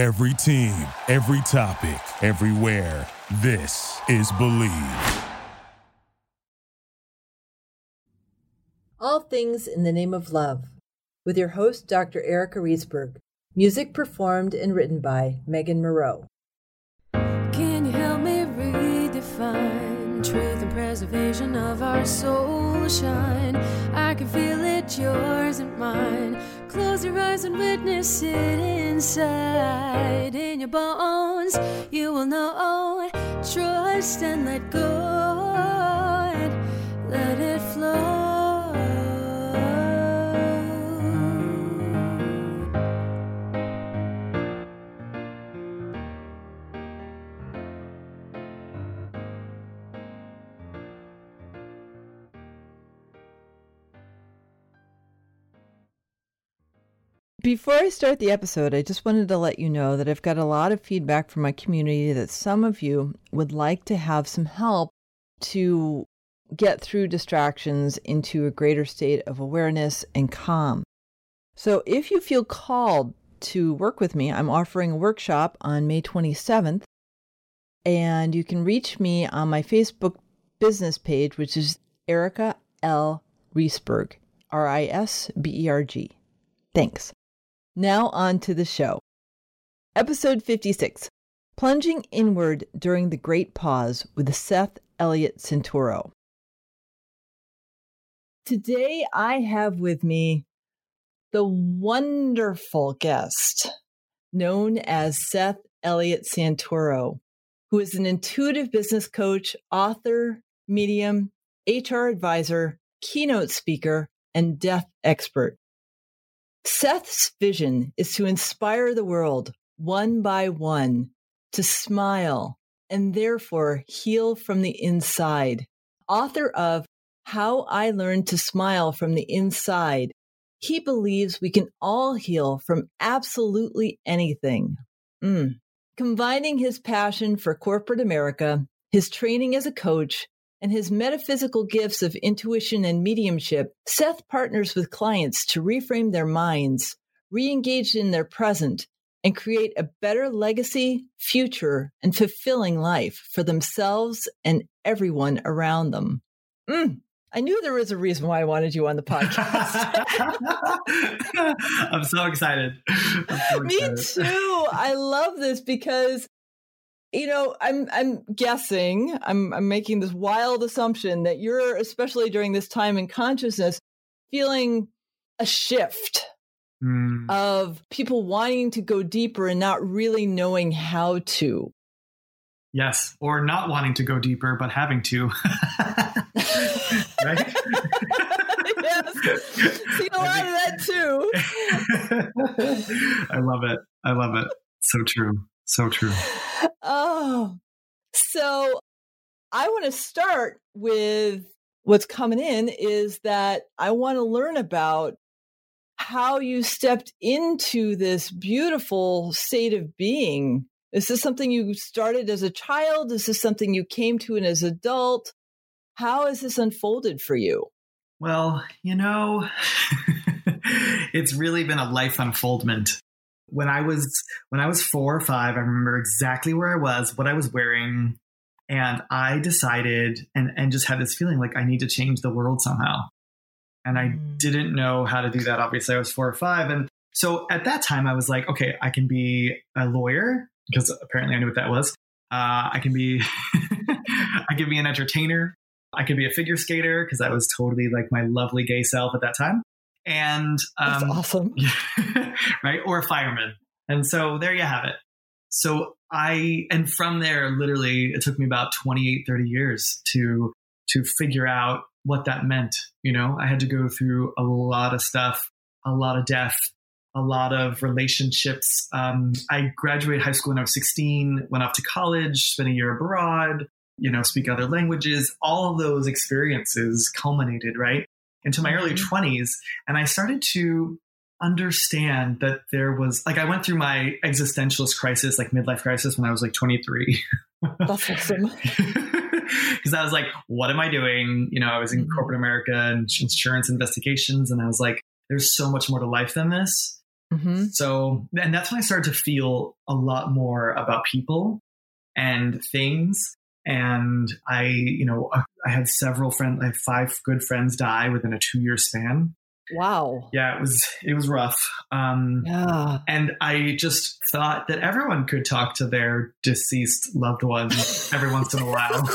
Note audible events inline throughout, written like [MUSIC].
Every team, every topic, everywhere. This is Believe. All Things in the Name of Love, with your host, Dr. Erica Riesberg. Music performed and written by Megan Moreau. Can you help me redefine truth and preservation of our soul shine? I can feel it, yours and mine. Close your eyes and witness it inside. In your bones, you will know. Trust and let go. Before I start the episode, I just wanted to let you know that I've got a lot of feedback from my community that some of you would like to have some help to get through distractions into a greater state of awareness and calm. So if you feel called to work with me, I'm offering a workshop on May 27th, and you can reach me on my Facebook business page, which is Erica L. Riesberg, R I S B E R G. Thanks. Now on to the show. Episode 56 Plunging Inward During the Great Pause with Seth Eliot Santoro. Today I have with me the wonderful guest known as Seth Eliot Santoro, who is an intuitive business coach, author, medium, HR advisor, keynote speaker, and death expert. Seth's vision is to inspire the world one by one to smile and therefore heal from the inside. Author of How I Learned to Smile from the Inside, he believes we can all heal from absolutely anything. Mm. Combining his passion for corporate America, his training as a coach, and his metaphysical gifts of intuition and mediumship, Seth partners with clients to reframe their minds, re engage in their present, and create a better legacy, future, and fulfilling life for themselves and everyone around them. Mm, I knew there was a reason why I wanted you on the podcast. [LAUGHS] I'm so excited. I'm so [LAUGHS] Me excited. too. I love this because you know, I'm I'm guessing, I'm I'm making this wild assumption that you're especially during this time in consciousness feeling a shift Mm, of people wanting to go deeper and not really knowing how to. yes, or not wanting to go deeper, but having to. [LAUGHS] right? yes. See a lot of that too. [LAUGHS] I love it. I love it. So true. So true. Oh. So I want to start with what's coming in is that I want to learn about how you stepped into this beautiful state of being. Is this something you started as a child? Is this something you came to as an adult? How has this unfolded for you? Well, you know, [LAUGHS] it's really been a life unfoldment. When I was when I was 4 or 5, I remember exactly where I was, what I was wearing, and I decided and and just had this feeling like I need to change the world somehow. And I Mm. didn't know how to do that. Obviously, I was 4 or 5 and so at that time I was like, okay, I can be a lawyer because apparently I knew what that was. Uh, I can be [LAUGHS] I can be an entertainer. I could be a figure skater because I was totally like my lovely gay self at that time. And That's um, awesome. [LAUGHS] right? Or a fireman. And so there you have it. So I, and from there, literally, it took me about 28, 30 years to, to figure out what that meant. You know, I had to go through a lot of stuff, a lot of death, a lot of relationships. Um, I graduated high school when I was 16, went off to college, spent a year abroad, you know, speak other languages. All of those experiences culminated, right? Into my early Mhm. 20s. And I started to understand that there was like I went through my existentialist crisis, like midlife crisis when I was like 23. That's awesome. [LAUGHS] Because I was like, what am I doing? You know, I was in Mhm. corporate America and insurance investigations, and I was like, there's so much more to life than this. hmm So, and that's when I started to feel a lot more about people and things. And I, you know, I had several friends, I had five good friends die within a two year span. Wow. Yeah, it was, it was rough. Um, Yeah. and I just thought that everyone could talk to their deceased loved ones every [LAUGHS] once in a while.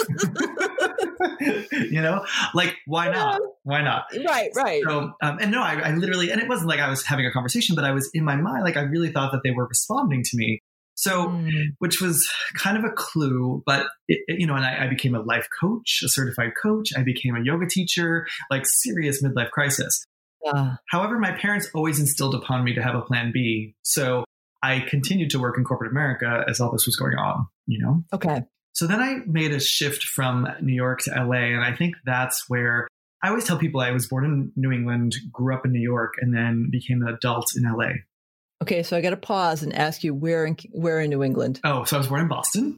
[LAUGHS] you know, like why not? Why not? Right. Right. So, um, and no, I, I literally, and it wasn't like I was having a conversation, but I was in my mind, like I really thought that they were responding to me. So, Mm. which was kind of a clue, but it, it- you know, and I, I became a life coach, a certified coach. I became a yoga teacher, like serious midlife crisis. Yeah. However, my parents always instilled upon me to have a plan B. So I continued to work in corporate America as all this was going on, you know? Okay. So then I made a shift from New York to LA. And I think that's where I always tell people I was born in New England, grew up in New York, and then became an adult in LA. Okay. So I got to pause and ask you where in where in New England? Oh, so I was born in Boston.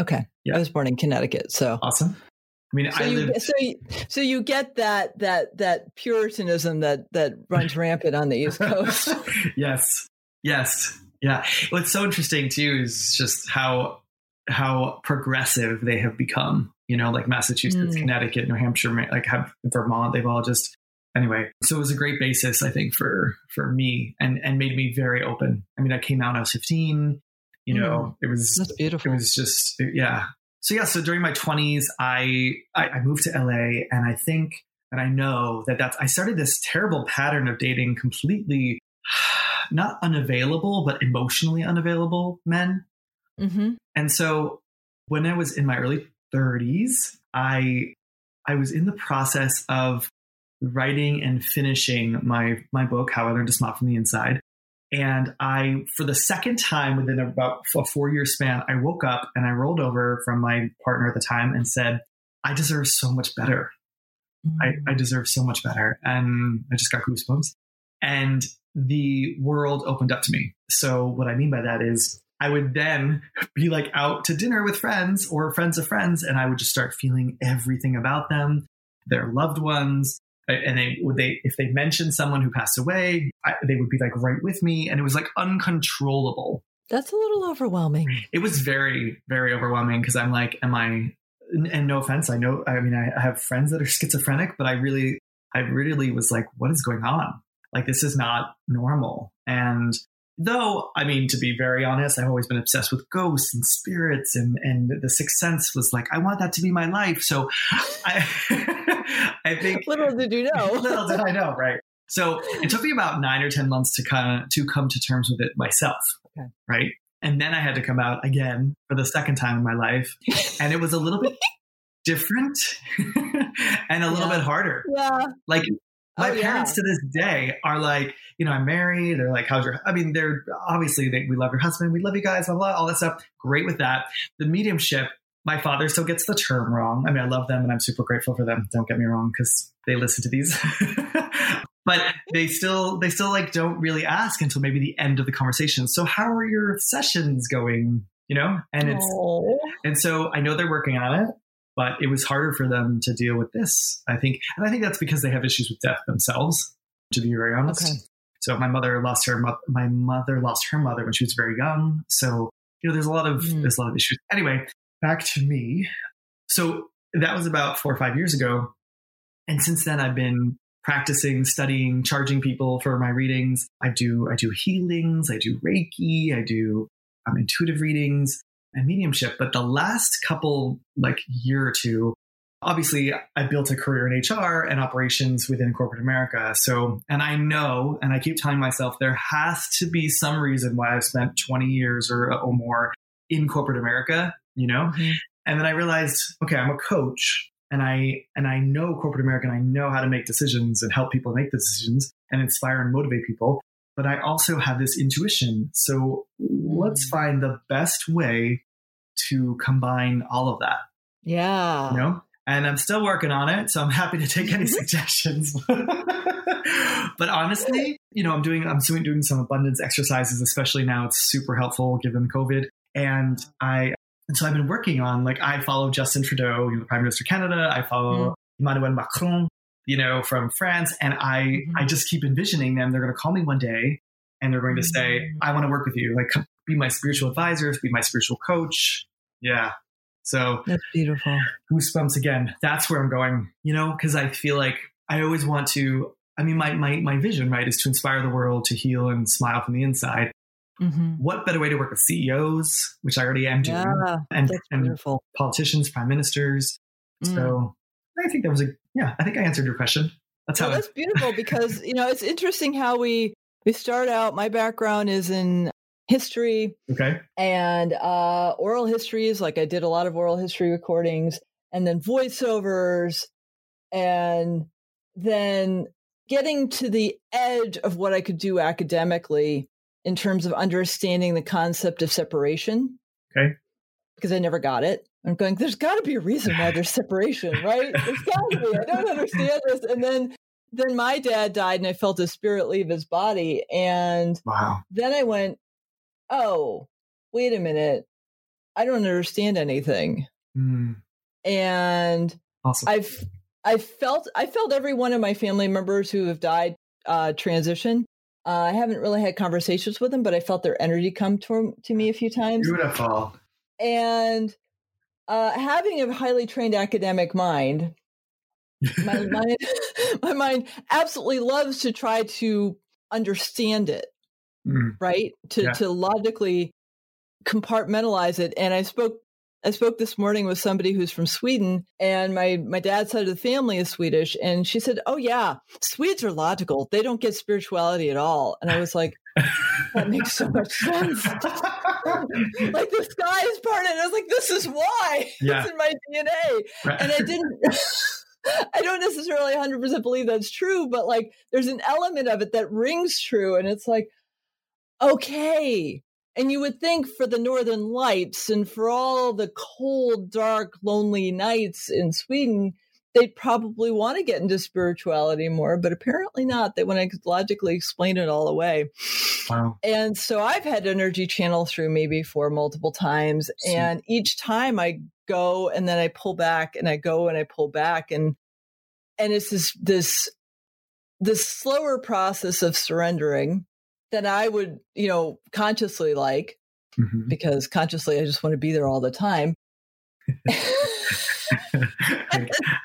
Okay. Yeah. I was born in Connecticut. So. Awesome. I mean, So I you, lived. so you so you get that that that puritanism that that runs [LAUGHS] rampant on the East Coast. [LAUGHS] yes. Yes. Yeah. What's so interesting too is just how how progressive they have become. You know, like Massachusetts, Mm. Connecticut, New Hampshire, like have Vermont. They've all just anyway. So it was a great basis, I think, for for me, and and made me very open. I mean, I came out I was fifteen. You know, it was That's it was just yeah so yeah so during my 20s I, I i moved to la and i think and i know that that's i started this terrible pattern of dating completely [SIGHS] not unavailable but emotionally unavailable men hmm and so when i was in my early 30s i i was in the process of writing and finishing my my book how i learned to smile from the inside and I, for the second time within about a four year span, I woke up and I rolled over from my partner at the time and said, I deserve so much better. I, mm-hmm. I deserve so much better. And I just got goosebumps. And the world opened up to me. So, what I mean by that is, I would then [LAUGHS] be like out to dinner with friends or friends of friends, and I would just start feeling everything about them, their loved ones. And they would they if they mentioned someone who passed away, I, they would be like right with me, and it was like uncontrollable. That's a little overwhelming. it was very very overwhelming because i'm like am i and no offense i know i mean I, I have friends that are schizophrenic but i really i really was like what is going on? Like this is not normal. And though i mean to be very honest i've always been obsessed with ghosts and spirits and and the sixth sense was like i want that to be my life. So i [LAUGHS] i think [LAUGHS] Little did you know. [LAUGHS] little did I know, right? So it took me about nine or ten months to kind of to come to terms with it myself, Okay. right? And then I had to come out again for the second time in my life, [LAUGHS] and it was a little bit different and a little Yeah. bit harder. yeah. Like my Oh, yeah. parents to this day are like, you know, I'm married. They're like, how's your? I mean, they're obviously they, we love your husband, we love you guys, blah, blah, all that stuff. Great with that. The mediumship. My father still gets the term wrong. I mean, I love them and I'm super grateful for them. Don't get me wrong, because they listen to these. [LAUGHS] but they still they still like don't really ask until maybe the end of the conversation. So how are your sessions going? You know, and it's Oh. and so I know they're working on it, but it was harder for them to deal with this, I think. And I think that's because they have issues with death themselves, to be very honest. Okay. So my mother lost her mo- my mother lost her mother when she was very young. So, you know, there's a lot of Mm. there's a lot of issues. Anyway, back to me. So that was about 4 or 5 years ago. And since then I've been practicing, studying, charging people for my readings. I do I do healings, I do Reiki, I do um, intuitive readings and mediumship. But the last couple like year or two, obviously I built a career in HR and operations within corporate America. So, and I know, and I keep telling myself there has to be some reason why I've spent 20 years or, or more in corporate America, you know? Mhm. And then I realized, okay, I'm a coach and I and I know corporate America and I know how to make decisions and help people make decisions and inspire and motivate people. But I also have this intuition. So let's find the best way to combine all of that, Yeah. you know? And I'm still working on it, so I'm happy to take any [LAUGHS] suggestions. [LAUGHS] but honestly, you know, I'm doing I'm doing some abundance exercises, especially now. It's super helpful given COVID. And I and so I've been working on like I follow Justin Trudeau, you know, the Prime Minister of Canada. I follow Emmanuel Macron, you know, from France, and I Mhm. I just keep envisioning them. They're going to call me one day, and they're going to say, Mm. I want to work with you. Like, come- be my spiritual advisor, be my spiritual coach. Yeah. So That's beautiful. goosebumps again. That's where I'm going, you know, because I feel like I always want to. I mean, my, my, my vision, right, is to inspire the world to heal and smile from the inside. Mhm. What better way to work with CEOs, which I already am doing, Yeah, and, and politicians, prime ministers. Mm. So I think that was a, yeah, I think I answered your question. That's how Well, that's beautiful because you know it's interesting how we we start out. My background is in history okay. and uh, oral histories. Like I did a lot of oral history recordings, and then voiceovers, and then getting to the edge of what I could do academically in terms of understanding the concept of separation. Okay. Because I never got it. I'm going, there's got to be a reason why there's separation, right? There's got to be. I don't understand this. And then, then my dad died, and I felt his spirit leave his body. And Wow. then I went, oh, wait a minute. I don't understand anything. Mm, And awesome. I've I felt I felt every one of my family members who have died uh, transition. Uh, I haven't really had conversations with them, but I felt their energy come to, to me a few times. Beautiful. And uh, having a highly trained academic mind, my [LAUGHS] mind, [LAUGHS] my mind absolutely loves to try to understand it, Mm, right? To Yeah. to logically compartmentalize it. And I spoke I spoke this morning with somebody who's from Sweden, and my my dad's side of the family is Swedish, and she said, "Oh yeah, Swedes are logical. They don't get spirituality at all." And I was like, "That makes so much [LAUGHS] sense." [LAUGHS] like the sky is part parted. And I was like, "This is why Yeah. it's in my DNA." Right. and I didn't. [LAUGHS] I don't necessarily 100% believe that's true, but like there's an element of it that rings true. And it's like, okay. And you would think for the Northern Lights and for all the cold, dark, lonely nights in Sweden, they'd probably want to get into spirituality more, but apparently not. They want to logically explain it all away. wow. And so I've had energy channel through me before multiple times. See. And each time I go and then I pull back and I go and I pull back and and it's this this this slower process of surrendering that I would, you know, consciously like Mhm. because consciously I just want to be there all the time. [LAUGHS] I, [LAUGHS]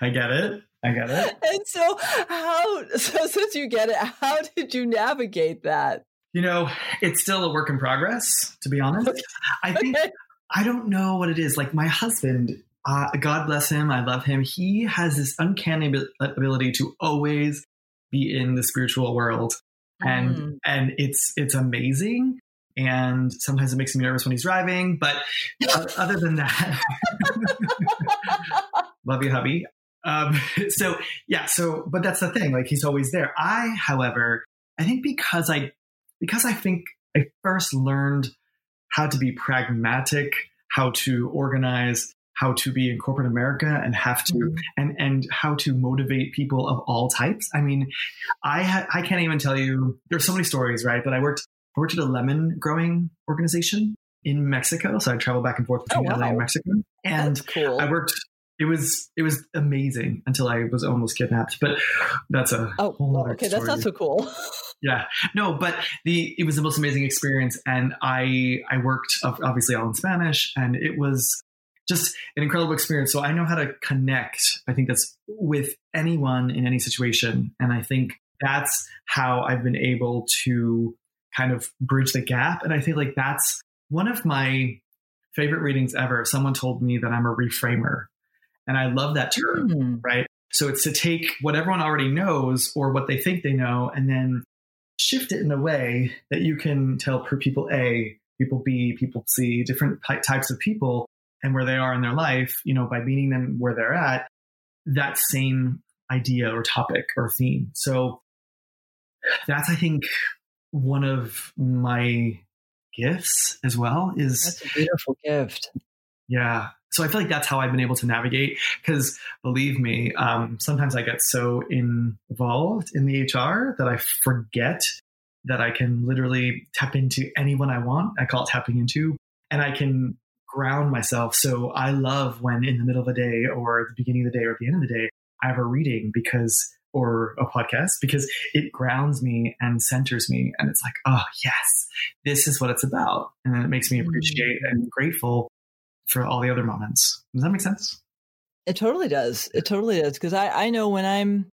I get it. I get it. and so how [LAUGHS] so since you get it, how did you navigate that? You know, it's still a work in progress, to be honest. I think Okay. I don't know what it is. Like my husband, uh, God bless him, I love him. He has this uncanny ability to always be in the spiritual world, and Mm. and it's it's amazing. And sometimes it makes me nervous when he's driving, but other than that, [LAUGHS] love you, hubby. Um, [LAUGHS] so yeah, so but that's the thing. Like he's always there. I, however, I think because I because I think I first learned how to be pragmatic, how to organize, how to be in corporate America, and have to Mhm. and and how to motivate people of all types. I mean, I ha- I can't even tell you. There's so many stories, right? But I worked I worked at a lemon growing organization in Mexico, so I traveled back and forth between Oh, LA and. Mexico, and cool. I worked. It was it was amazing until I was almost kidnapped. But that's a Oh, whole well, other okay, that's not so cool. [LAUGHS] Yeah, no, but the it was the most amazing experience, and I I worked obviously all in Spanish, and it was just an incredible experience. So I know how to connect. I think that's with anyone in any situation, and I think that's how I've been able to kind of bridge the gap. And I think like that's one of my favorite readings ever. Someone told me that I'm a reframer, and I love that term Hmm. right? So it's to take what everyone already knows or what they think they know and then shift it in a way that you can tell per people A, people B, people C, different ty- types of people and where they are in their life, you know, by meeting them where they're at, that same idea or topic or theme. So that's, I think, one of my gifts as well is That's a beautiful gift. yeah. So I feel like that's how I've been able to navigate. Because believe me, um, sometimes I get so involved in the HR that I forget that I can literally tap into anyone I want. I call it tapping into, and I can ground myself. So I love when in the middle of the day or at the beginning of the day or at the end of the day, I have a reading because or a podcast because it grounds me and centers me. And it's like, oh, yes, this is what it's about. And then it makes me appreciate and grateful for all the other moments. Does that make sense? It totally does. It totally does. Cause I, I know when I'm,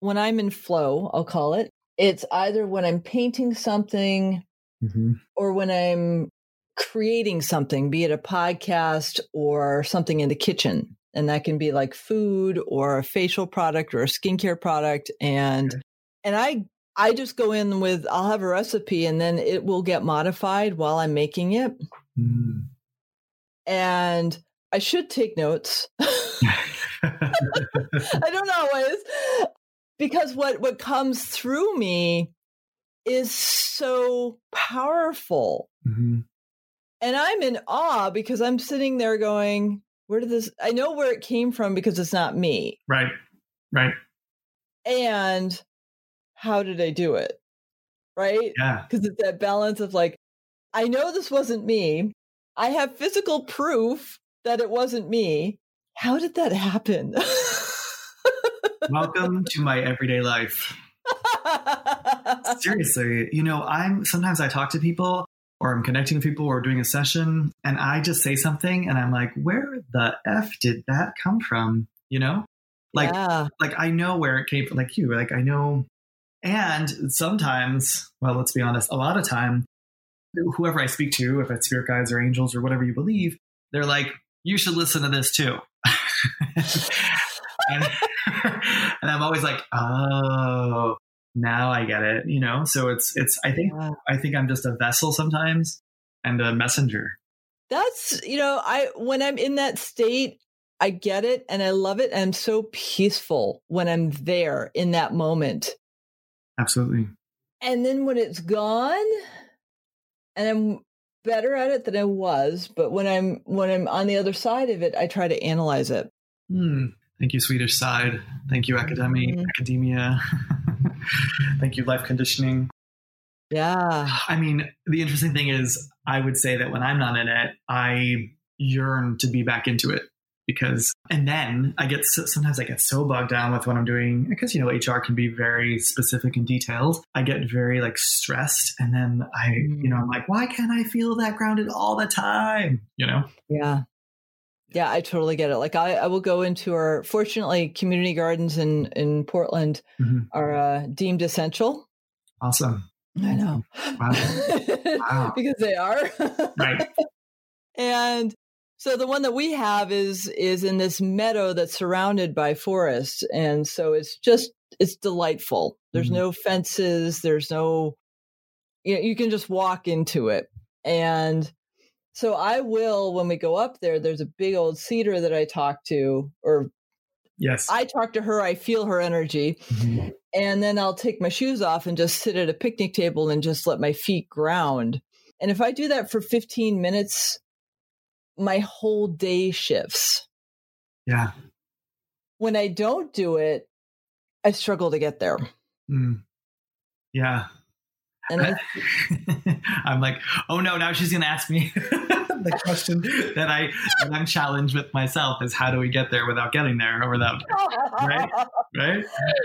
when I'm in flow, I'll call it, it's either when I'm painting something Mm-hmm. or when I'm creating something, be it a podcast or something in the kitchen. And that can be like food or a facial product or a skincare product. And Okay. and I I just go in with I'll have a recipe and then it will get modified while I'm making it. Mm. And I should take notes. [LAUGHS] I don't always. Because what what comes through me is so powerful. Mhm. And I'm in awe because I'm sitting there going, where did this I know where it came from because it's not me. Right. Right. And how did I do it? Right? Yeah. Because it's that balance of like, I know this wasn't me. I have physical proof that it wasn't me. How did that happen? Welcome to my everyday life. [LAUGHS] Seriously, you know, I'm sometimes I talk to people or I'm connecting with people or doing a session and I just say something and I'm like, where the F did that come from? You know? Like yeah. like I know where it came from, like you, like I know and sometimes, well, let's be honest, a lot of time, whoever I speak to, if it's spirit guides or angels or whatever you believe, they're like, you should listen to this too. [LAUGHS] and, [LAUGHS] and I'm always like, oh, now I get it, you know? So it's, it's, I think. I think I'm just a vessel sometimes and a messenger. That's, you know, I, when I'm in that state, I get it and I love it. And I'm so peaceful when I'm there in that moment. Absolutely. And then when it's gone, and I'm better at it than I was, but when I'm when I'm on the other side of it, I try to analyze it. Hmm. Thank you, Swedish side. Thank you, academy, Mhm. academia. [LAUGHS] [LAUGHS] Thank you, life conditioning. Yeah. I mean, the interesting thing is, I would say that when I'm not in it, I yearn to be back into it because, and then I get so, sometimes I get so bogged down with what I'm doing because, you know, HR can be very specific and detailed. I get very like stressed. And then I, you mm. know, I'm like, why can't I feel that grounded all the time? You know? Yeah. Yeah, I totally get it. Like I, I will go into our fortunately community gardens in in Portland Mhm. are uh, deemed essential. Awesome. I know. Wow. [LAUGHS] Wow. because they are. Right. [LAUGHS] and so the one that we have is is in this meadow that's surrounded by forest and so it's just it's delightful there's Mhm. no fences there's no you know, you can just walk into it and so i will when we go up there there's a big old cedar that i talk to or Yes. i talk to her i feel her energy Mhm. and then I'll take my shoes off and just sit at a picnic table and just let my feet ground. And if I do that for 15 minutes, my whole day shifts. Yeah. When I don't do it, I struggle to get there. Mm. Yeah. And I, [LAUGHS] I'm like, oh no, now she's going to ask me [LAUGHS] the question that I that I'm challenged with myself is how do we get there without getting there or without Right. right?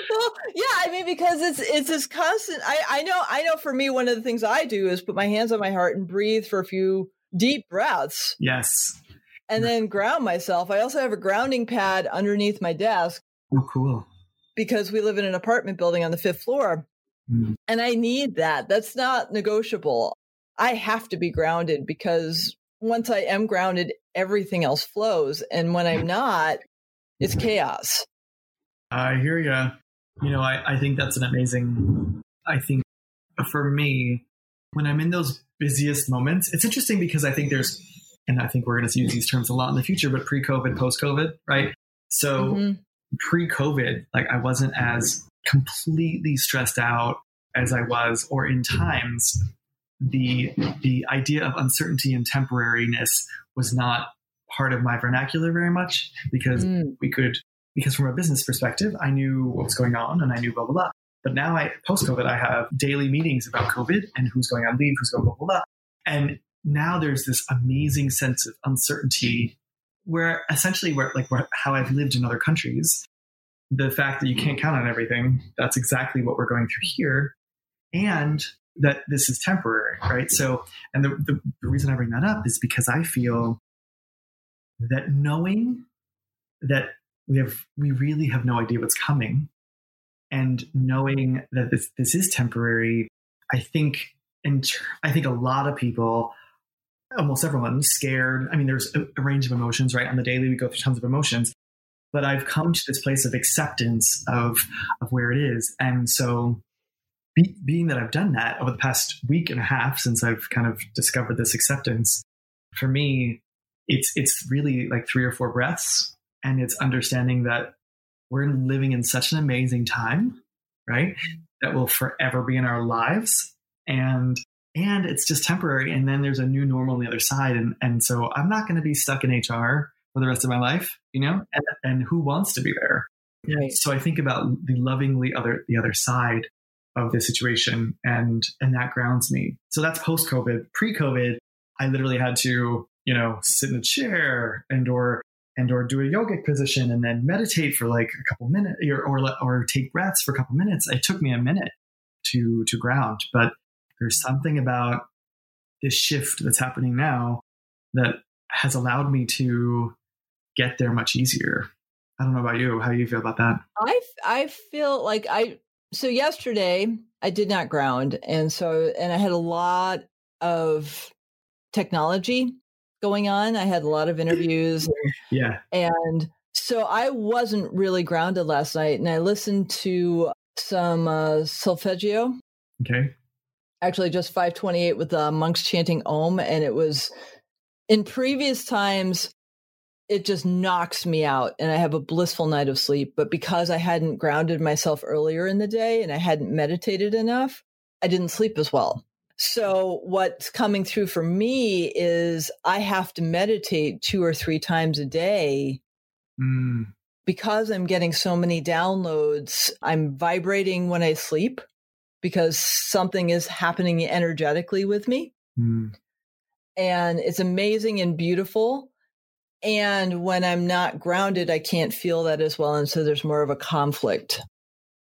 well, yeah, I mean, because it's it's this constant. I I know I know. For me, one of the things I do is put my hands on my heart and breathe for a few deep breaths, Yes. and then ground myself. I also have a grounding pad underneath my desk Oh, cool. because we live in an apartment building on the fifth floor. Mm. And I need that. That's not negotiable. I have to be grounded because once I am grounded, everything else flows. And when I'm not, it's chaos. I hear you. You know, I, I think that's an amazing. I think for me, when I'm in those busiest moments, it's interesting because I think there's, and I think we're going to use these terms a lot in the future, but pre COVID, post COVID, right? So Mhm. pre COVID, like I wasn't as completely stressed out as I was, or in times the the idea of uncertainty and temporariness was not part of my vernacular very much because Mm. we could because from a business perspective, I knew what was going on and I knew blah blah blah. But now I post COVID, I have daily meetings about COVID and who's going on leave, who's going blah blah blah. And now there's this amazing sense of uncertainty where essentially where like where, how I've lived in other countries the fact that you can't count on everything, that's exactly what we're going through here. And that this is temporary, right? So, and the, the, the reason I bring that up is because I feel that knowing that we have, we really have no idea what's coming and knowing that this, this is temporary, I think, and I think a lot of people almost everyone scared. I mean, there's a, a, range of emotions, right? On the daily, we go through tons of emotions, but I've come to this place of acceptance of of where it is, and so be, being that I've done that over the past week and a half since I've kind of discovered this acceptance, for me, it's it's really like three or four breaths, and it's understanding that we're living in such an amazing time, right? That will forever be in our lives, and and it's just temporary. And then there's a new normal on the other side, and and so I'm not going to be stuck in HR for the rest of my life, you know. And, and who wants to be there? Right. So I think about the lovingly other the other side of the situation and and that grounds me so that's post covid pre covid i literally had to you know sit in a chair and or and or do a yogic position and then meditate for like a couple minutes or or, or take breaths for a couple minutes it took me a minute to to ground but there's something about this shift that's happening now that has allowed me to get there much easier I don't know about you. How do you feel about that? I I feel like I so yesterday I did not ground, and so and I had a lot of technology going on. I had a lot of interviews. [LAUGHS] yeah, and so I wasn't really grounded last night, and I listened to some uh, solfeggio. Okay. Actually, just 528 with the monks chanting Om, and it was in previous times it just knocks me out and I have a blissful night of sleep. But because I hadn't grounded myself earlier in the day and I hadn't meditated enough, I didn't sleep as well. So, what's coming through for me is I have to meditate two or three times a day. Mm. Because I'm getting so many downloads, I'm vibrating when I sleep because something is happening energetically with me. Mm. And it's amazing and beautiful and when I'm not grounded, I can't feel that as well. And so there's more of a conflict.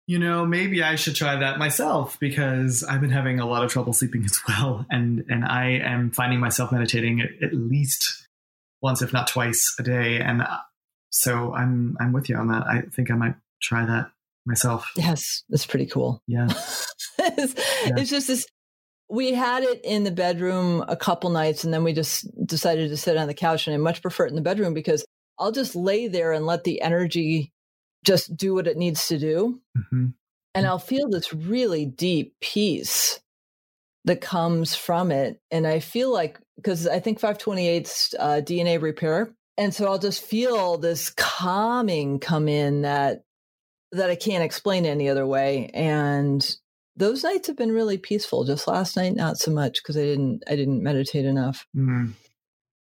You know, maybe I should try that myself because I've been having a lot of trouble sleeping [LAUGHS] as well. And, and I am finding myself meditating at, at least once, if not twice a day. And uh, so I'm, I'm with you on that. I think I might try that myself. Yes, that's pretty cool. Yeah. [LAUGHS] it's, yeah. it's just this we had it in the bedroom a couple nights and then we just decided to sit on the couch and I much prefer it in the bedroom because I'll just lay there and let the energy just do what it needs to do. Mm-hmm. And I'll feel this really deep peace that comes from it. And I feel like, because I think 528's uh, DNA repair. And so I'll just feel this calming come in that that I can't explain any other way. And those nights have been really peaceful. Just last night, not so much because I didn't I didn't meditate enough. Mm.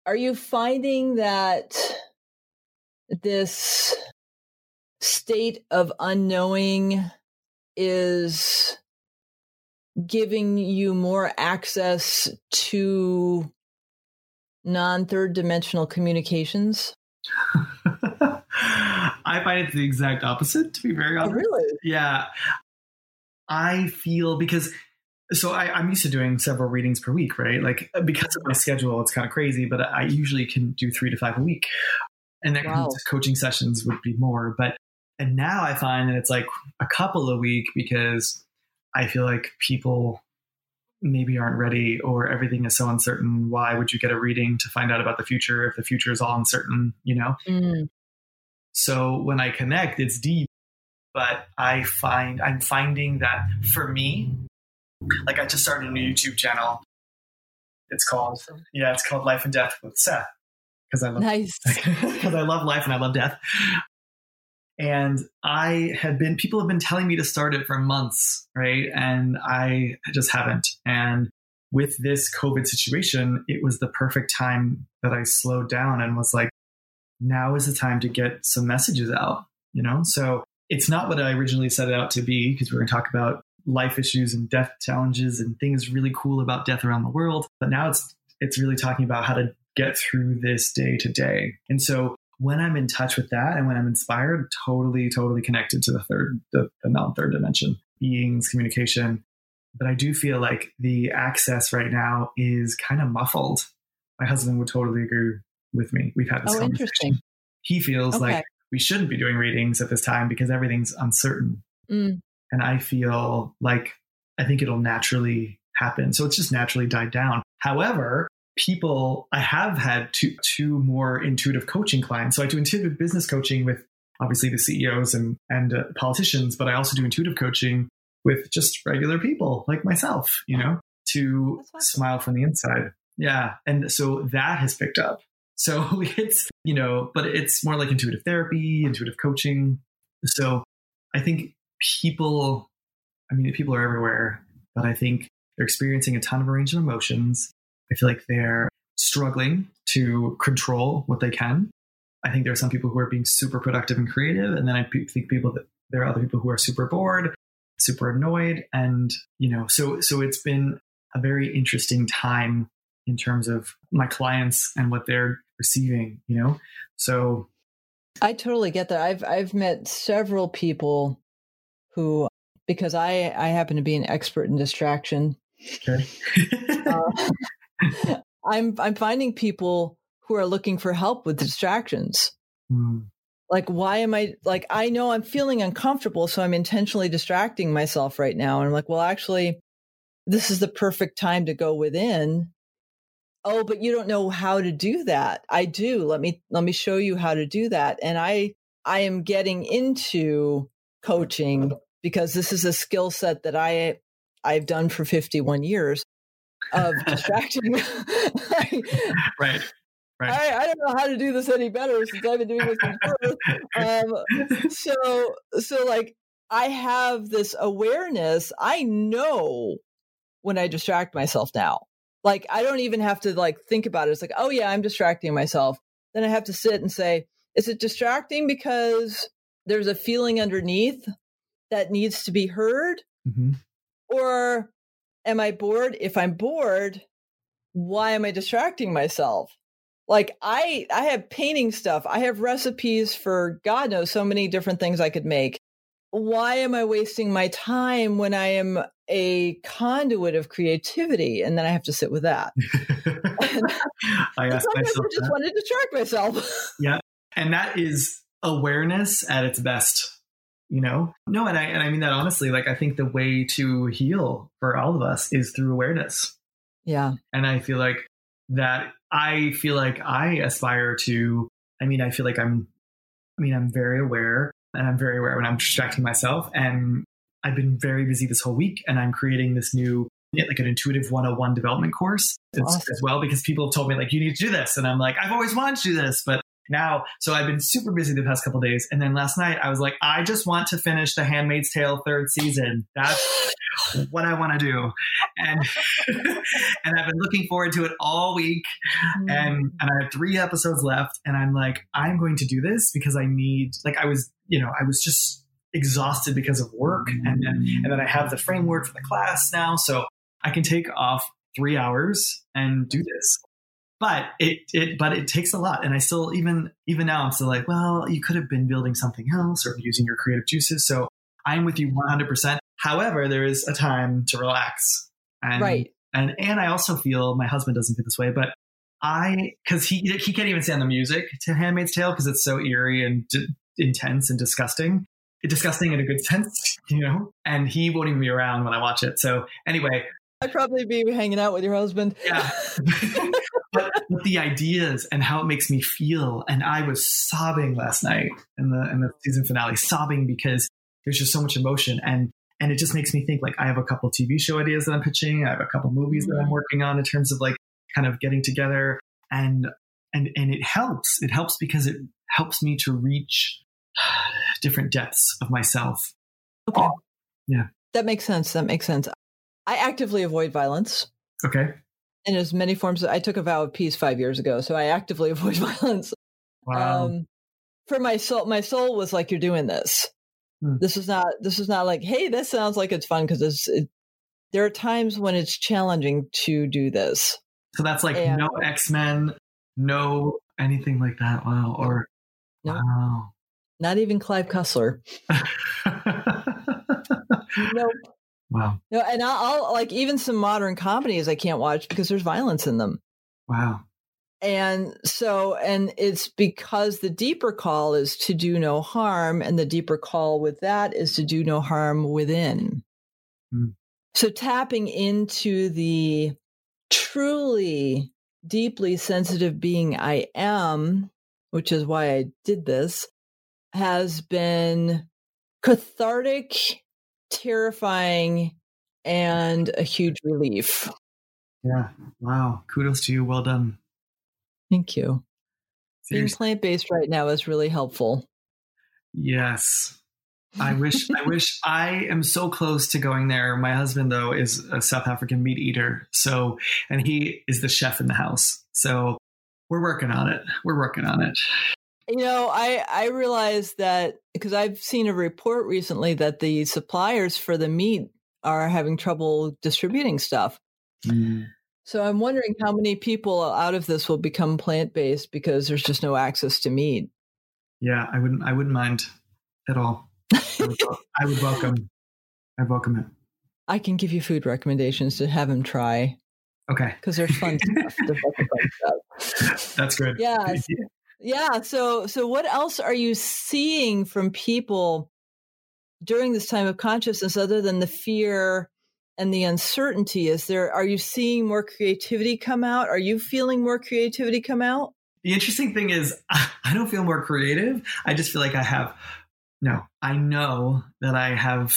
Are you finding that this state of unknowing is giving you more access to non third dimensional communications? [LAUGHS] I find it's the exact opposite, to be very oh, honest. Oh, really? Yeah. I feel because so I, am used to doing several readings per week, right? Like uh, because of my schedule, it's kind of crazy, but I usually can do three to five a week. And that wow. coaching sessions would be more. But and now I find that it's like a couple a week because I feel like people maybe aren't ready or everything is so uncertain. Why would you get a reading to find out about the future if the future is all uncertain, you know? Mm. So when I connect, it's deep but I find I'm finding that for me, like I just started a new YouTube channel. It's called yeah, it's called Life and Death with Seth because I love nice [LAUGHS] because I love life and I love death. And I had been people have been telling me to start it for months, right? And I just haven't. And with this COVID situation, it was the perfect time that I slowed down and was like, now is the time to get some messages out, you know? So it's not what I originally set it out to be because we're going to talk about life issues and death challenges and things really cool about death around the world. But now it's it's really talking about how to get through this day to day. And so when I'm in touch with that and when I'm inspired, totally, totally connected to the third, the, the non-third dimension, beings, communication. But I do feel like the access right now is kind of muffled. My husband would totally agree with me. We've had this Oh, conversation. interesting. He feels Okay. like we shouldn't be doing readings at this time because everything's uncertain. Mm. And I feel like I think it'll naturally happen. So it's just naturally died down. However, people, I have had two, two more intuitive coaching clients. So I do intuitive business coaching with obviously the CEOs and, and uh, politicians, but I also do intuitive coaching with just regular people like myself, you know, to smile from the inside. Yeah. And so that has picked up. So [LAUGHS] it's, you know, but it's more like intuitive therapy, intuitive coaching. So I think people, I mean, people are everywhere, but I think they're experiencing a ton of a range of emotions. I feel like they're struggling to control what they can. I think there are some people who are being super productive and creative, and then I think people that there are other people who are super bored, super annoyed, and you know, so so it's been a very interesting time in terms of my clients and what they're receiving. You know, so I totally get that. I've I've met several people who, because I I happen to be an expert in distraction. okay. Uh, [LAUGHS] [LAUGHS] I'm I'm finding people who are looking for help with distractions. Hmm. Like, why am I like? I know I'm feeling uncomfortable, so I'm intentionally distracting myself right now. And I'm like, well, actually, this is the perfect time to go within. Oh, but you don't know how to do that. I do. Let me let me show you how to do that. And I I am getting into coaching [LAUGHS] because this is a skill set that I I've done for 51 years of distracting. [LAUGHS] Right. Right. I, I don't know how to do this any better since I've been doing this birth. [LAUGHS] Um, so so like I have this awareness. I know when I distract myself now. Like I don't even have to like think about it. It's like, oh yeah, I'm distracting myself. Then I have to sit and say, is it distracting because there's a feeling underneath that needs to be heard? Mhm. Or am I bored? If I'm bored, why am I distracting myself? Like I I have painting stuff. I have recipes for God knows so many different things I could make. Why am I wasting my time when I am a conduit of creativity? And then I have to sit with that. [LAUGHS] I ask Sometimes I just that. want to distract myself. [LAUGHS] Yeah, and that is awareness at its best you know no and i and i mean that honestly like i think the way to heal for all of us is through awareness yeah. and i feel like that i feel like i aspire to i mean i feel like i'm i mean i'm very aware and i'm very aware when i'm distracting myself and i've been very busy this whole week and i'm creating this new like an intuitive 101 development course as, Awesome. as well because people have told me like you need to do this and i'm like i've always wanted to do this but now so i've been super busy the past couple days and then last night i was like i just want to finish the handmaid's tale third season that's [GASPS] what i want to do and [LAUGHS] and i've been looking forward to it all week Mm-hmm. and and i have three episodes left and i'm like i'm going to do this because i need like i was you know i was just exhausted because of work and then and then i have the framework for the class now so i can take off three hours and do this. But it it but it takes a lot and i still even even now i'm still like well you could have been building something else or using your creative juices so i'm with you 100% however there is a time to relax and right. and and I also feel my husband doesn't feel this way, but I because he he can't even stand the music to Handmaid's Tale because it's so eerie and d- intense and disgusting, disgusting in a good sense, [LAUGHS] you know. And he won't even be around when I watch it. So anyway, I'd probably be hanging out with your husband. yeah. [LAUGHS] but, but the ideas and how it makes me feel, and I was sobbing last night in the in the season finale, sobbing because there's just so much emotion and and it just makes me think like I have a couple TV show ideas that I'm pitching, I have a couple movies that I'm working on in terms of like kind of getting together and and and it helps. It helps because it helps me to reach different depths of myself. Okay. Yeah. That makes sense. That makes sense. I actively avoid violence Okay. in as many forms. I took a vow of peace five years ago, so I actively [LAUGHS] avoid violence. Wow. Um, for my soul, my soul was like, "You're doing this. Hmm. This is not. This is not like, hey, this sounds like it's fun because it's. It, there are times when it's challenging to do this. so that's like yeah. no X Men, no anything like that. Wow. Or Nope. Wow. Not even Clive Cussler. [LAUGHS] Nope. wow. No, and I'll, I'll like even some modern comedies I can't watch because there's violence in them. Wow. And so, and it's because the deeper call is to do no harm, and the deeper call with that is to do no harm within. Hmm. So, tapping into the truly deeply sensitive being I am, which is why I did this, has been cathartic, terrifying, and a huge relief. Yeah. Wow. Kudos to you. Well done. Thank you. Being plant based right now is really helpful. Yes. I wish I [LAUGHS] wish I am so close to going there. My husband though is a South African meat eater. So and he is the chef in the house. So we're working on it. We're working on it. You know, I I realized that because I've seen a report recently that the suppliers for the meat are having trouble distributing stuff. Mm. So I'm wondering how many people out of this will become plant based because there's just no access to meat. Yeah, I wouldn't I wouldn't mind at all. I would, I would welcome I welcome it. I can give you food recommendations to have him try Okay. because there's fun stuff. There's fun [LAUGHS] stuff. That's good. Yeah. Yeah. So, so what else are you seeing from people during this time of consciousness other than the fear and the uncertainty? Is there, are you seeing more creativity come out? Are you feeling more creativity come out? The interesting thing is, [LAUGHS] I don't feel more creative. I just feel like I have, no, I know that I have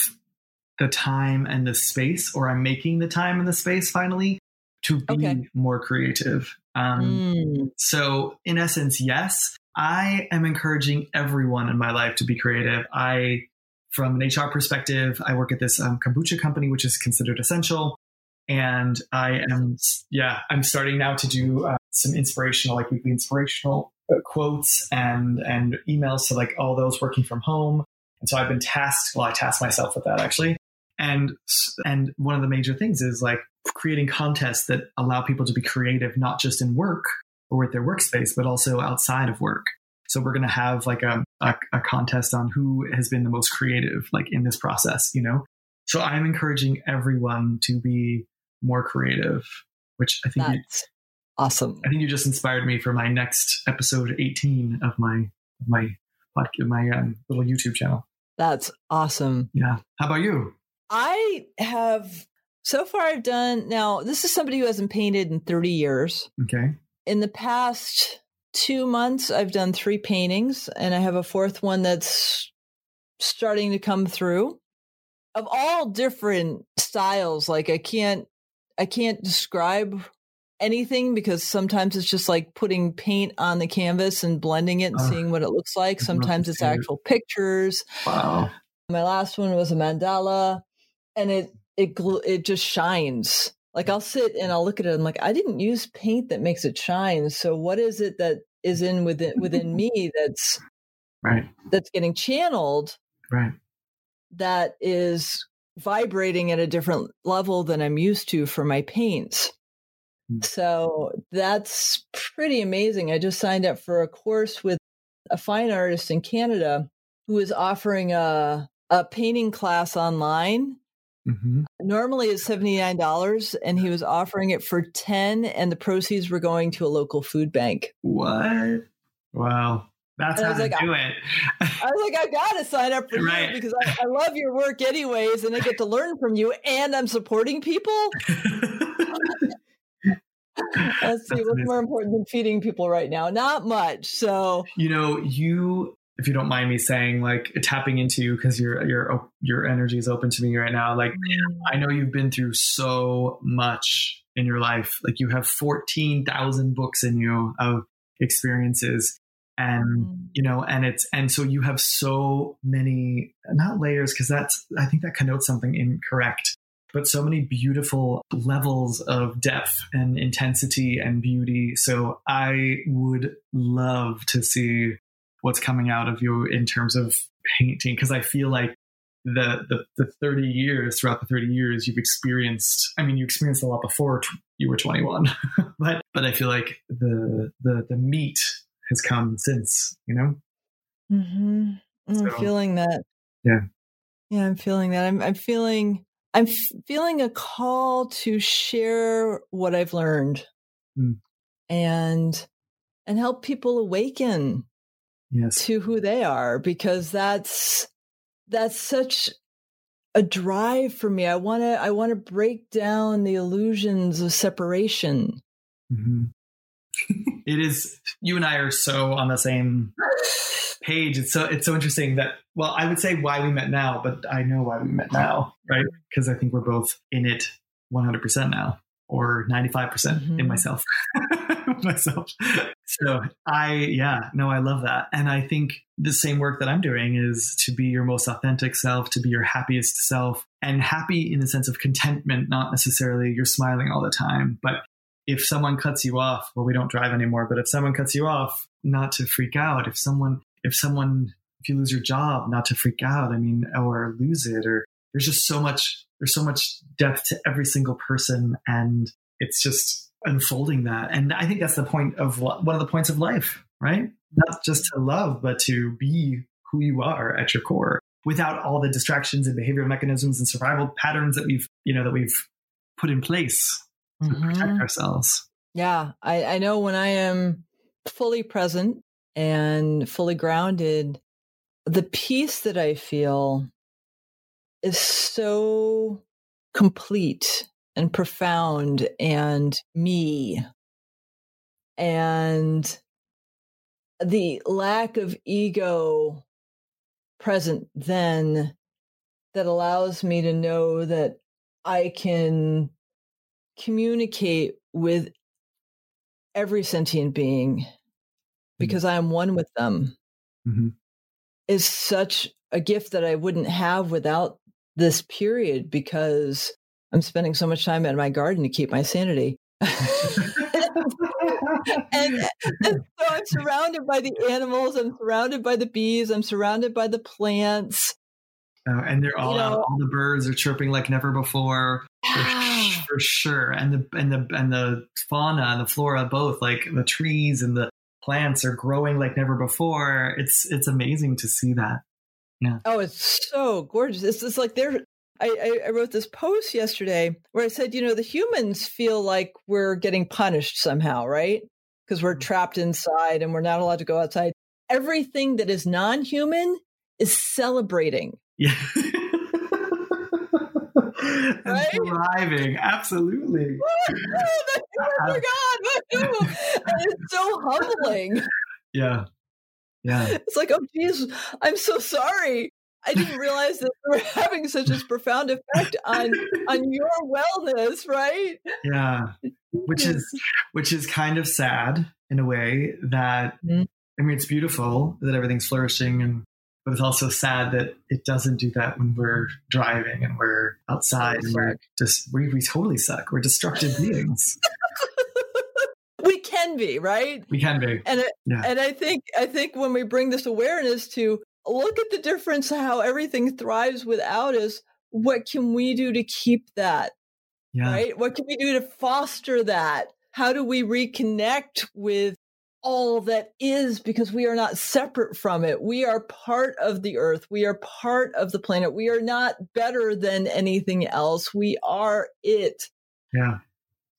the time and the space, or I'm making the time and the space finally to be Okay. more creative. Um, Mm, So, in essence, yes, I am encouraging everyone in my life to be creative. I, from an HR perspective, I work at this um, kombucha company, which is considered essential. And I am, yeah, I'm starting now to do uh, some inspirational, like weekly inspirational uh, quotes and and emails to like all those working from home. And so I've been tasked. Well, I tasked myself with that actually. And and one of the major things is like creating contests that allow people to be creative, not just in work or with their workspace, but also outside of work. So we're going to have like a, a, a contest on who has been the most creative, like in this process, you know? So I'm encouraging everyone to be more creative, which I think, you, awesome. I think you just inspired me for my next episode 18 of my, of my podcast, my um, little YouTube channel. That's awesome. Yeah. How about you? I have, so far I've done, now this is somebody who hasn't painted in 30 years. Okay. in the past two months, I've done three paintings, and I have a fourth one that's starting to come through of all different styles. Like I can't, I can't describe anything because sometimes it's just like putting paint on the canvas and blending it and Ah, seeing what it looks like. I'd love to Sometimes it's actual pictures. Wow. My last one was a mandala, and it it gl- it just shines. Like I'll sit and I'll look at it. and like, I didn't use paint that makes it shine. So what is it that is in within within [LAUGHS] me that's Right. that's getting channeled Right. that is vibrating at a different level than I'm used to for my paints. Hmm. So that's pretty amazing. I just signed up for a course with a fine artist in Canada who is offering a a painting class online. Hmm Normally it's $79 and he was offering it for 10 and the proceeds were going to a local food bank. What? Wow. That's And I how was to like, do it. I was like, I gotta sign up for Right. you because I, I love your work anyways, and I get to learn from you, and I'm supporting people. [LAUGHS] Let's see That's what's amazing. more important than feeding people right now. Not much. So you know, you if you don't mind me saying, like tapping into you because your your your energy is open to me right now. Like I know you've been through so much in your life. Like you have fourteen thousand books in you of experiences, and Mm. you know, and it's and so you have so many not layers because that's I think that connotes something incorrect. But so many beautiful levels of depth and intensity and beauty. So I would love to see what's coming out of you in terms of painting because I feel like the, the the 30 years throughout the 30 years you've experienced I mean you experienced a lot before t- you were 21 [LAUGHS] but but I feel like the the the meat has come since you know Mm-hmm. I'm So- feeling that. Yeah. Yeah, I'm feeling that. I'm I'm feeling I'm f- feeling a call to share what I've learned. Mm. And and help people awaken Yes. to who they are because that's that's such a drive for me. I want to I want to break down the illusions of separation. Mhm. [LAUGHS] it is. You and I are so on the same [LAUGHS] page. It's so it's so interesting that. Well, I would say why we met now, but I know why we met now, right? Because I think we're both in it 100 percent now, or 95 percent in mm-hmm. myself. [LAUGHS] myself. So I, yeah, no, I love that, and I think the same work that I'm doing is to be your most authentic self, to be your happiest self, and happy in the sense of contentment, not necessarily you're smiling all the time, but if someone cuts you off, well, we don't drive anymore, but if someone cuts you off, not to freak out. If someone, if someone, if you lose your job, not to freak out. I mean, or lose it, or there's just so much, there's so much depth to every single person. And it's just unfolding that. And I think that's the point of one of the points of life, right? Not just to love, but to be who you are at your core without all the distractions and behavioral mechanisms and survival patterns that we've, you know, that we've put in place to protect Mhm. ourselves. Yeah, I, I know when I am fully present and fully grounded, the peace that I feel is so complete and profound and me. And the lack of ego present then that allows me to know that I can communicate with every sentient being because I am one with them Mhm. is such a gift that I wouldn't have without this period because I'm spending so much time in my garden to keep my sanity. [LAUGHS] and, and so I'm surrounded by the animals, I'm surrounded by the bees, I'm surrounded by the plants. Uh, and they're all You out. know- All the birds are chirping like never before, for, for sure. And the and the and the fauna and the flora both, like the trees and the plants, are growing like never before. It's it's amazing to see that. Oh, it's so gorgeous. It's just like they're. I, I, I wrote this post yesterday where I said, you know, the humans feel like we're getting punished somehow, right? Because we're Mhm. trapped inside and we're not allowed to go outside. Everything that is non human is celebrating. Yeah. [LAUGHS] and Right? thriving, absolutely. the humans are [LAUGHS] gone. It's so humbling. Yeah, yeah. [LAUGHS] It's like, oh, geez, I'm so sorry. I didn't realize that we were [LAUGHS] having such a profound effect on on [LAUGHS] your wellness, right? Yeah, which is which is kind of sad in a way that Mhm. I mean it's beautiful that everything's flourishing and but it's also sad that it doesn't do that when we're driving and we're outside and we're just we, we totally suck. We're destructive beings. We can be, right? We can be. And it, Yeah. and I think I think when we bring this awareness to look at the difference how everything thrives without us, what can we do to keep that? Yeah. right? What can we do to foster that? How do we reconnect with all that is because we are not separate from it? We are part of the earth. We are part of the planet. We are not better than anything else. We are it. Yeah.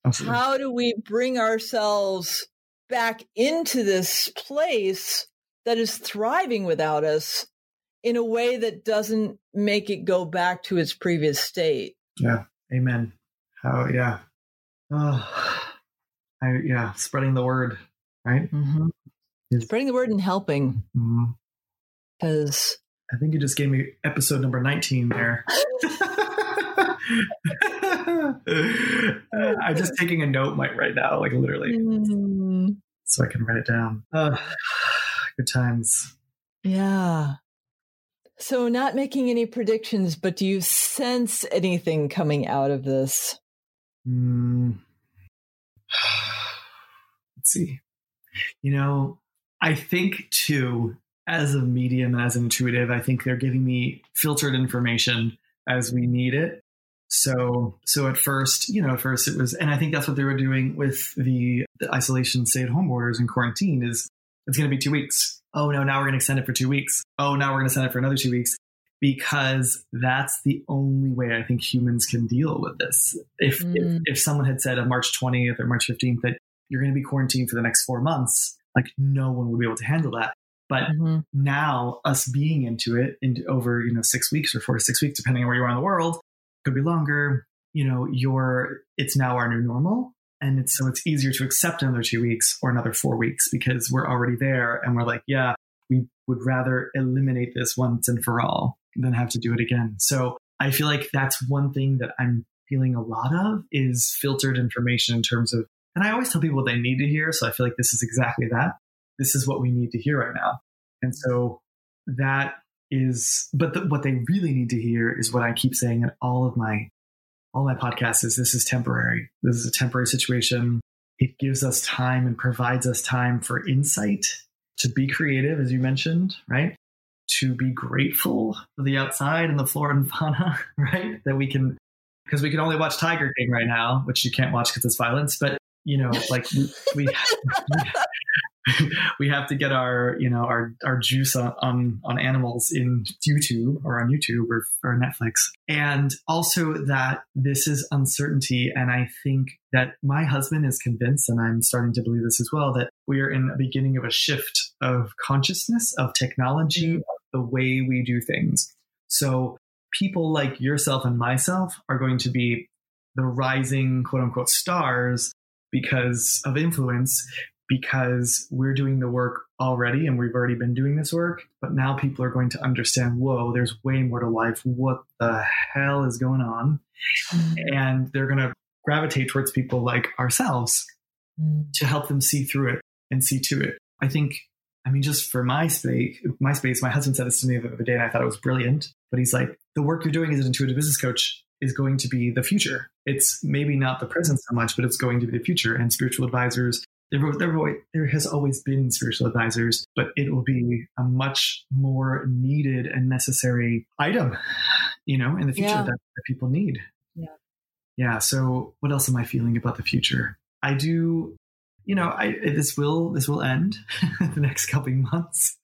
Absolutely. How do we bring ourselves back into this place that is thriving without us in a way that doesn't make it go back to its previous state? Yeah. Amen. How yeah. Oh, I yeah, spreading the word, right? Mm-hmm. Is- Spreading the word and helping because I think you just gave me episode number 19 there. [LAUGHS] [LAUGHS] I'm just taking a note like right now, like literally, Mm, so I can write it down. Uh, good times. yeah. So, not making any predictions, but do you sense anything coming out of this? Mm. [SIGHS] Let's see. You know, I think too, as a medium and as an intuitive, I think they're giving me filtered information as we need it. So, so at first, you know, at first it was, and I think that's what they were doing with the, the isolation, stay at home orders and quarantine is it's going to be two weeks. Oh no, now we're going to extend it for two weeks. Oh, now we're going to extend it for another two weeks because that's the only way I think humans can deal with this. If, mm. if, if someone had said on March 20th or March 15th that you're going to be quarantined for the next four months, like no one would be able to handle that. But mm-hmm. now us being into it in over, you know, six weeks or four to six weeks, depending on where you are in the world, could be longer. You know, your it's now our new normal. And it's so it's easier to accept another two weeks or another four weeks because we're already there and we're like, yeah, we would rather eliminate this once and for all than have to do it again. So I feel like that's one thing that I'm feeling a lot of is filtered information in terms of, and I always tell people what they need to hear. So I feel like this is exactly that. This is what we need to hear right now. And so that is, but the, what they really need to hear is what I keep saying in all of my, all my podcasts is this is temporary. This is a temporary situation. It gives us time and provides us time for insight to be creative, as you mentioned, right? to be grateful for the outside and the flora and fauna, [LAUGHS] right? That we can, because we can only watch Tiger King right now, which you can't watch because it's violence. But you know, like we, we [LAUGHS] we have to get our you know our our juice on, on, on animals in YouTube or on YouTube or, or Netflix, and also that this is uncertainty. And I think that my husband is convinced, and I'm starting to believe this as well, that we are in the beginning of a shift of consciousness, of technology, mm-hmm. of the way we do things. So people like yourself and myself are going to be the rising quote unquote stars because of influence because we're doing the work already and we've already been doing this work. But now people are going to understand whoa, there's way more to life. What the hell is going on? Mm. And they're going to gravitate towards people like ourselves mm. to help them see through it and see to it. I think, I mean, just for my space, my space, my husband said this to me the other day and I thought it was brilliant. But he's like, the work you're doing as an intuitive business coach is going to be the future. It's maybe not the present so much, but it's going to be the future. And spiritual advisors there, there, there has always been spiritual advisors, but it will be a much more needed and necessary item, you know, in the future yeah. that, that people need. Yeah. Yeah. So what else am I feeling about the future? I do you know, I, this will this will end [LAUGHS] the next couple months,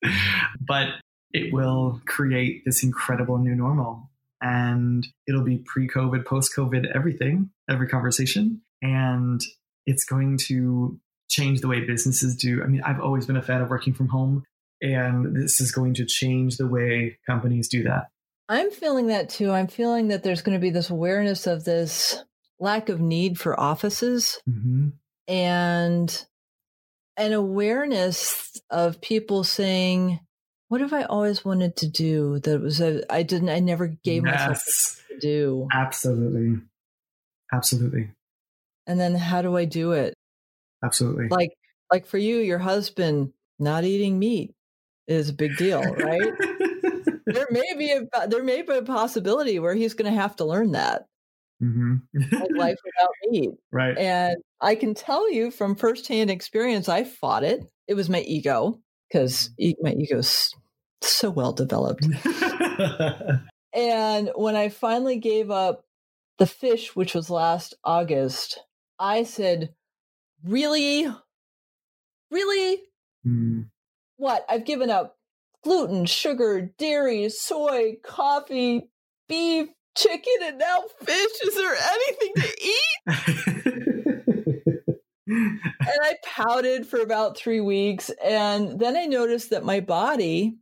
but it will create this incredible new normal, and it'll be pre-COVID, post-COVID, everything, every conversation, and it's going to change the way businesses do. I mean, I've always been a fan of working from home, and this is going to change the way companies do that. I'm feeling that too. I'm feeling that there's going to be this awareness of this lack of need for offices mm-hmm. and an awareness of people saying, what have I always wanted to do that was I didn't I never gave yes. myself to do. Absolutely. Absolutely. And then how do I do it? Absolutely. Like like for you, your husband not eating meat is a big deal, right? there [LAUGHS] may be a there may be a possibility where he's going to have to learn that. Mm-hmm. like life [LAUGHS] without meat. Right. And I can tell you from firsthand experience, I fought it. It was my ego because my ego's so well developed. [LAUGHS] and when I finally gave up the fish, which was last August, I said, really? Really? Mm. What? I've given up gluten, sugar, dairy, soy, coffee, beef, chicken, and now fish. Is there anything to eat? [LAUGHS] and I pouted for about three weeks. And then I noticed that my body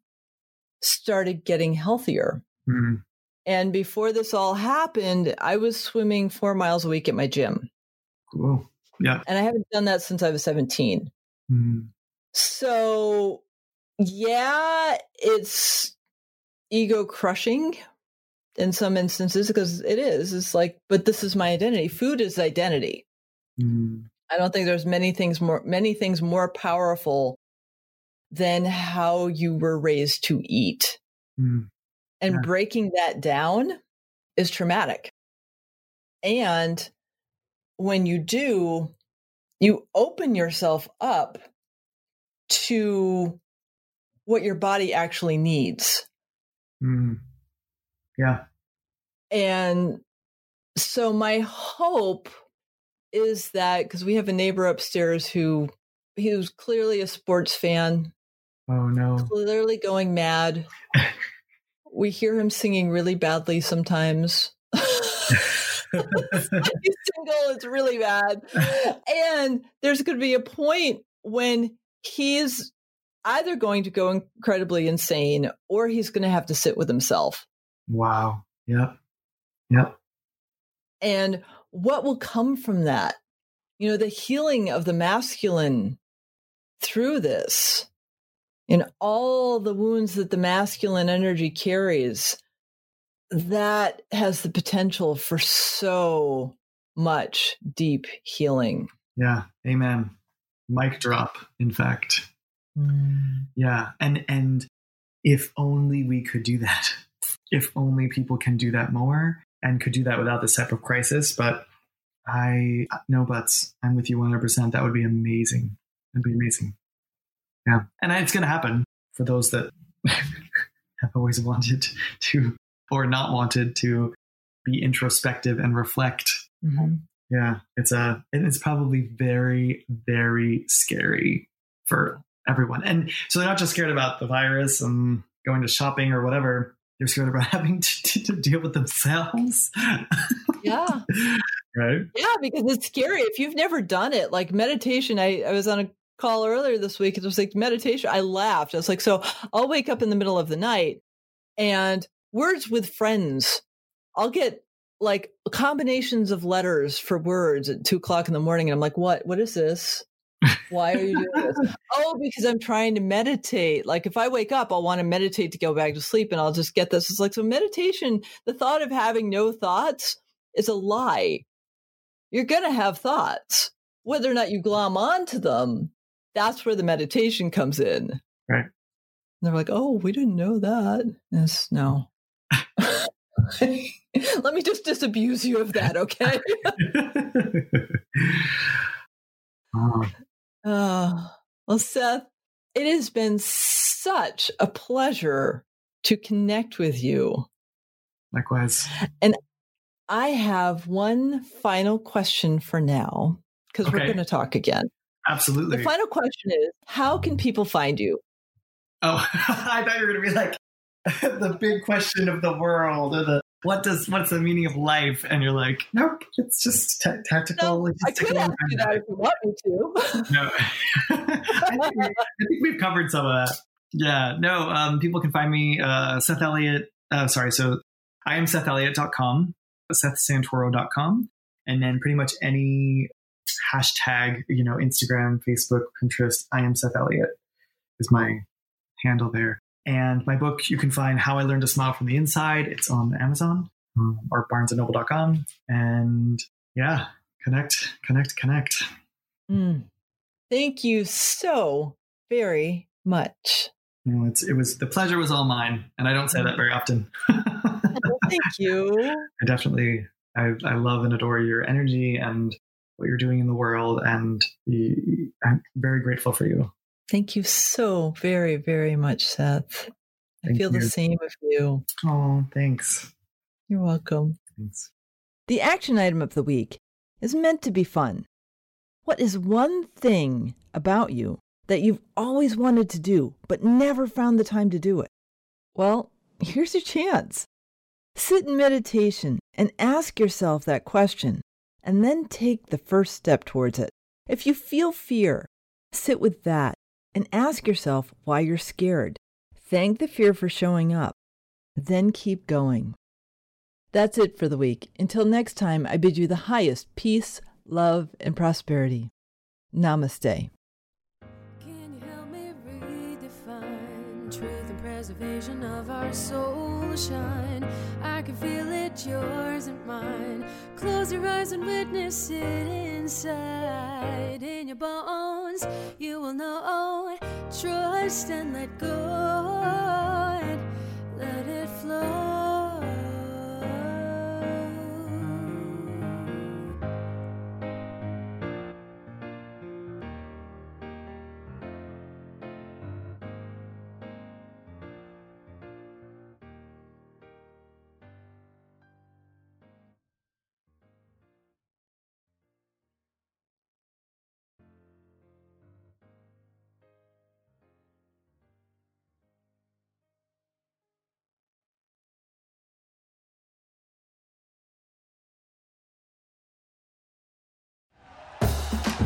started getting healthier. Mm. And before this all happened, I was swimming four miles a week at my gym. Cool. Yeah. And I haven't done that since I was 17. Mm. So, yeah, it's ego crushing in some instances because it is. It's like, but this is my identity. Food is identity. Mm. I don't think there's many things more many things more powerful than how you were raised to eat. Mm. And yeah. breaking that down is traumatic. And when you do, you open yourself up to what your body actually needs. Mm. Yeah. And so my hope is that because we have a neighbor upstairs who he was clearly a sports fan, Oh no. clearly going mad. [LAUGHS] we hear him singing really badly sometimes. [LAUGHS] [LAUGHS] He's single, it's really bad. And there's going to be a point when he's either going to go incredibly insane or he's going to have to sit with himself. wow. Yeah. Yeah. And what will come from that? You know, the healing of the masculine through this and all the wounds that the masculine energy carries, that has the potential for so much deep healing. Yeah. Amen. Mic drop, in fact. Mm. Yeah. And and if only we could do that. If only people can do that more and could do that without this type of crisis. But I uh, no buts. I'm with you 100%. That would be amazing. That'd be amazing. Yeah. And it's going to happen for those that [LAUGHS] have always wanted to or not wanted to be introspective and reflect. Mhm. Yeah. It's a it is probably very very scary for everyone. And so they're not just scared about the virus and going to shopping or whatever. They're scared about [LAUGHS] having to, to, to deal with themselves. Yeah. [LAUGHS] right. Yeah, because it's scary. If you've never done it, like meditation, I, I was on a call earlier this week. It was like meditation. I laughed. I was like, so I'll wake up in the middle of the night and words with friends. I'll get like combinations of letters for words at two o'clock in the morning. And I'm like, what? What is this? Why are you doing this? [LAUGHS] oh, because I'm trying to meditate. Like if I wake up, I'll want to meditate to go back to sleep and I'll just get this. It's like, so meditation, the thought of having no thoughts is a lie. You're going to have thoughts. Whether or not you glom onto them, that's where the meditation comes in. Right. And they're like, oh, we didn't know that. Yes, no. [LAUGHS] Let me just disabuse you of that, okay? oh, [LAUGHS] Oh, well, Seth, it has been such a pleasure to connect with you. likewise. And I have one final question for now because we're going to talk again. Absolutely. The final question is How can people find you? Oh, [LAUGHS] I thought you were going to be like [LAUGHS] the big question of the world, or the what does what's the meaning of life? And you're like, nope, it's just ta- tactical. No, I could ask you that if you want me to. [LAUGHS] No, I, think we, I think we've covered some of that. Yeah, no. Um, people can find me uh, Seth Eliot. Uh, sorry, so I am seth SethEliot.com, SethSantoro.com, and then pretty much any hashtag, you know, Instagram, Facebook, Pinterest. I am Seth Eliot is my handle there. And my book, you can find How I Learned to Smile from the Inside. It's on Amazon um, or BarnesandNoble.com. And yeah, connect, connect, connect. Mm. Thank you so very much. You know, it's it was the pleasure was all mine, and I don't say that very often. [LAUGHS] Thank you. I definitely I, I love and adore your energy and what you're doing in the world, and the, I'm very grateful for you. Thank you so very, very much, Seth. I feel you. the same of you. Oh, thanks. You're welcome. Thanks. The action item of the week is meant to be fun. What is one thing about you that you've always wanted to do but never found the time to do it? Well, [LAUGHS] here's your chance. Sit in meditation and ask yourself that question, and then take the first step towards it. If you feel fear, sit with that and ask yourself why you're scared. Thank the fear for showing up, then keep going. That's it for the week. Until next time, I bid you the highest peace, love, and prosperity. Namaste. Preservation of our soul shine? I can feel it, yours and mine. Close your eyes and witness it inside. In your bones, you will know. Trust and let go. Let it flow.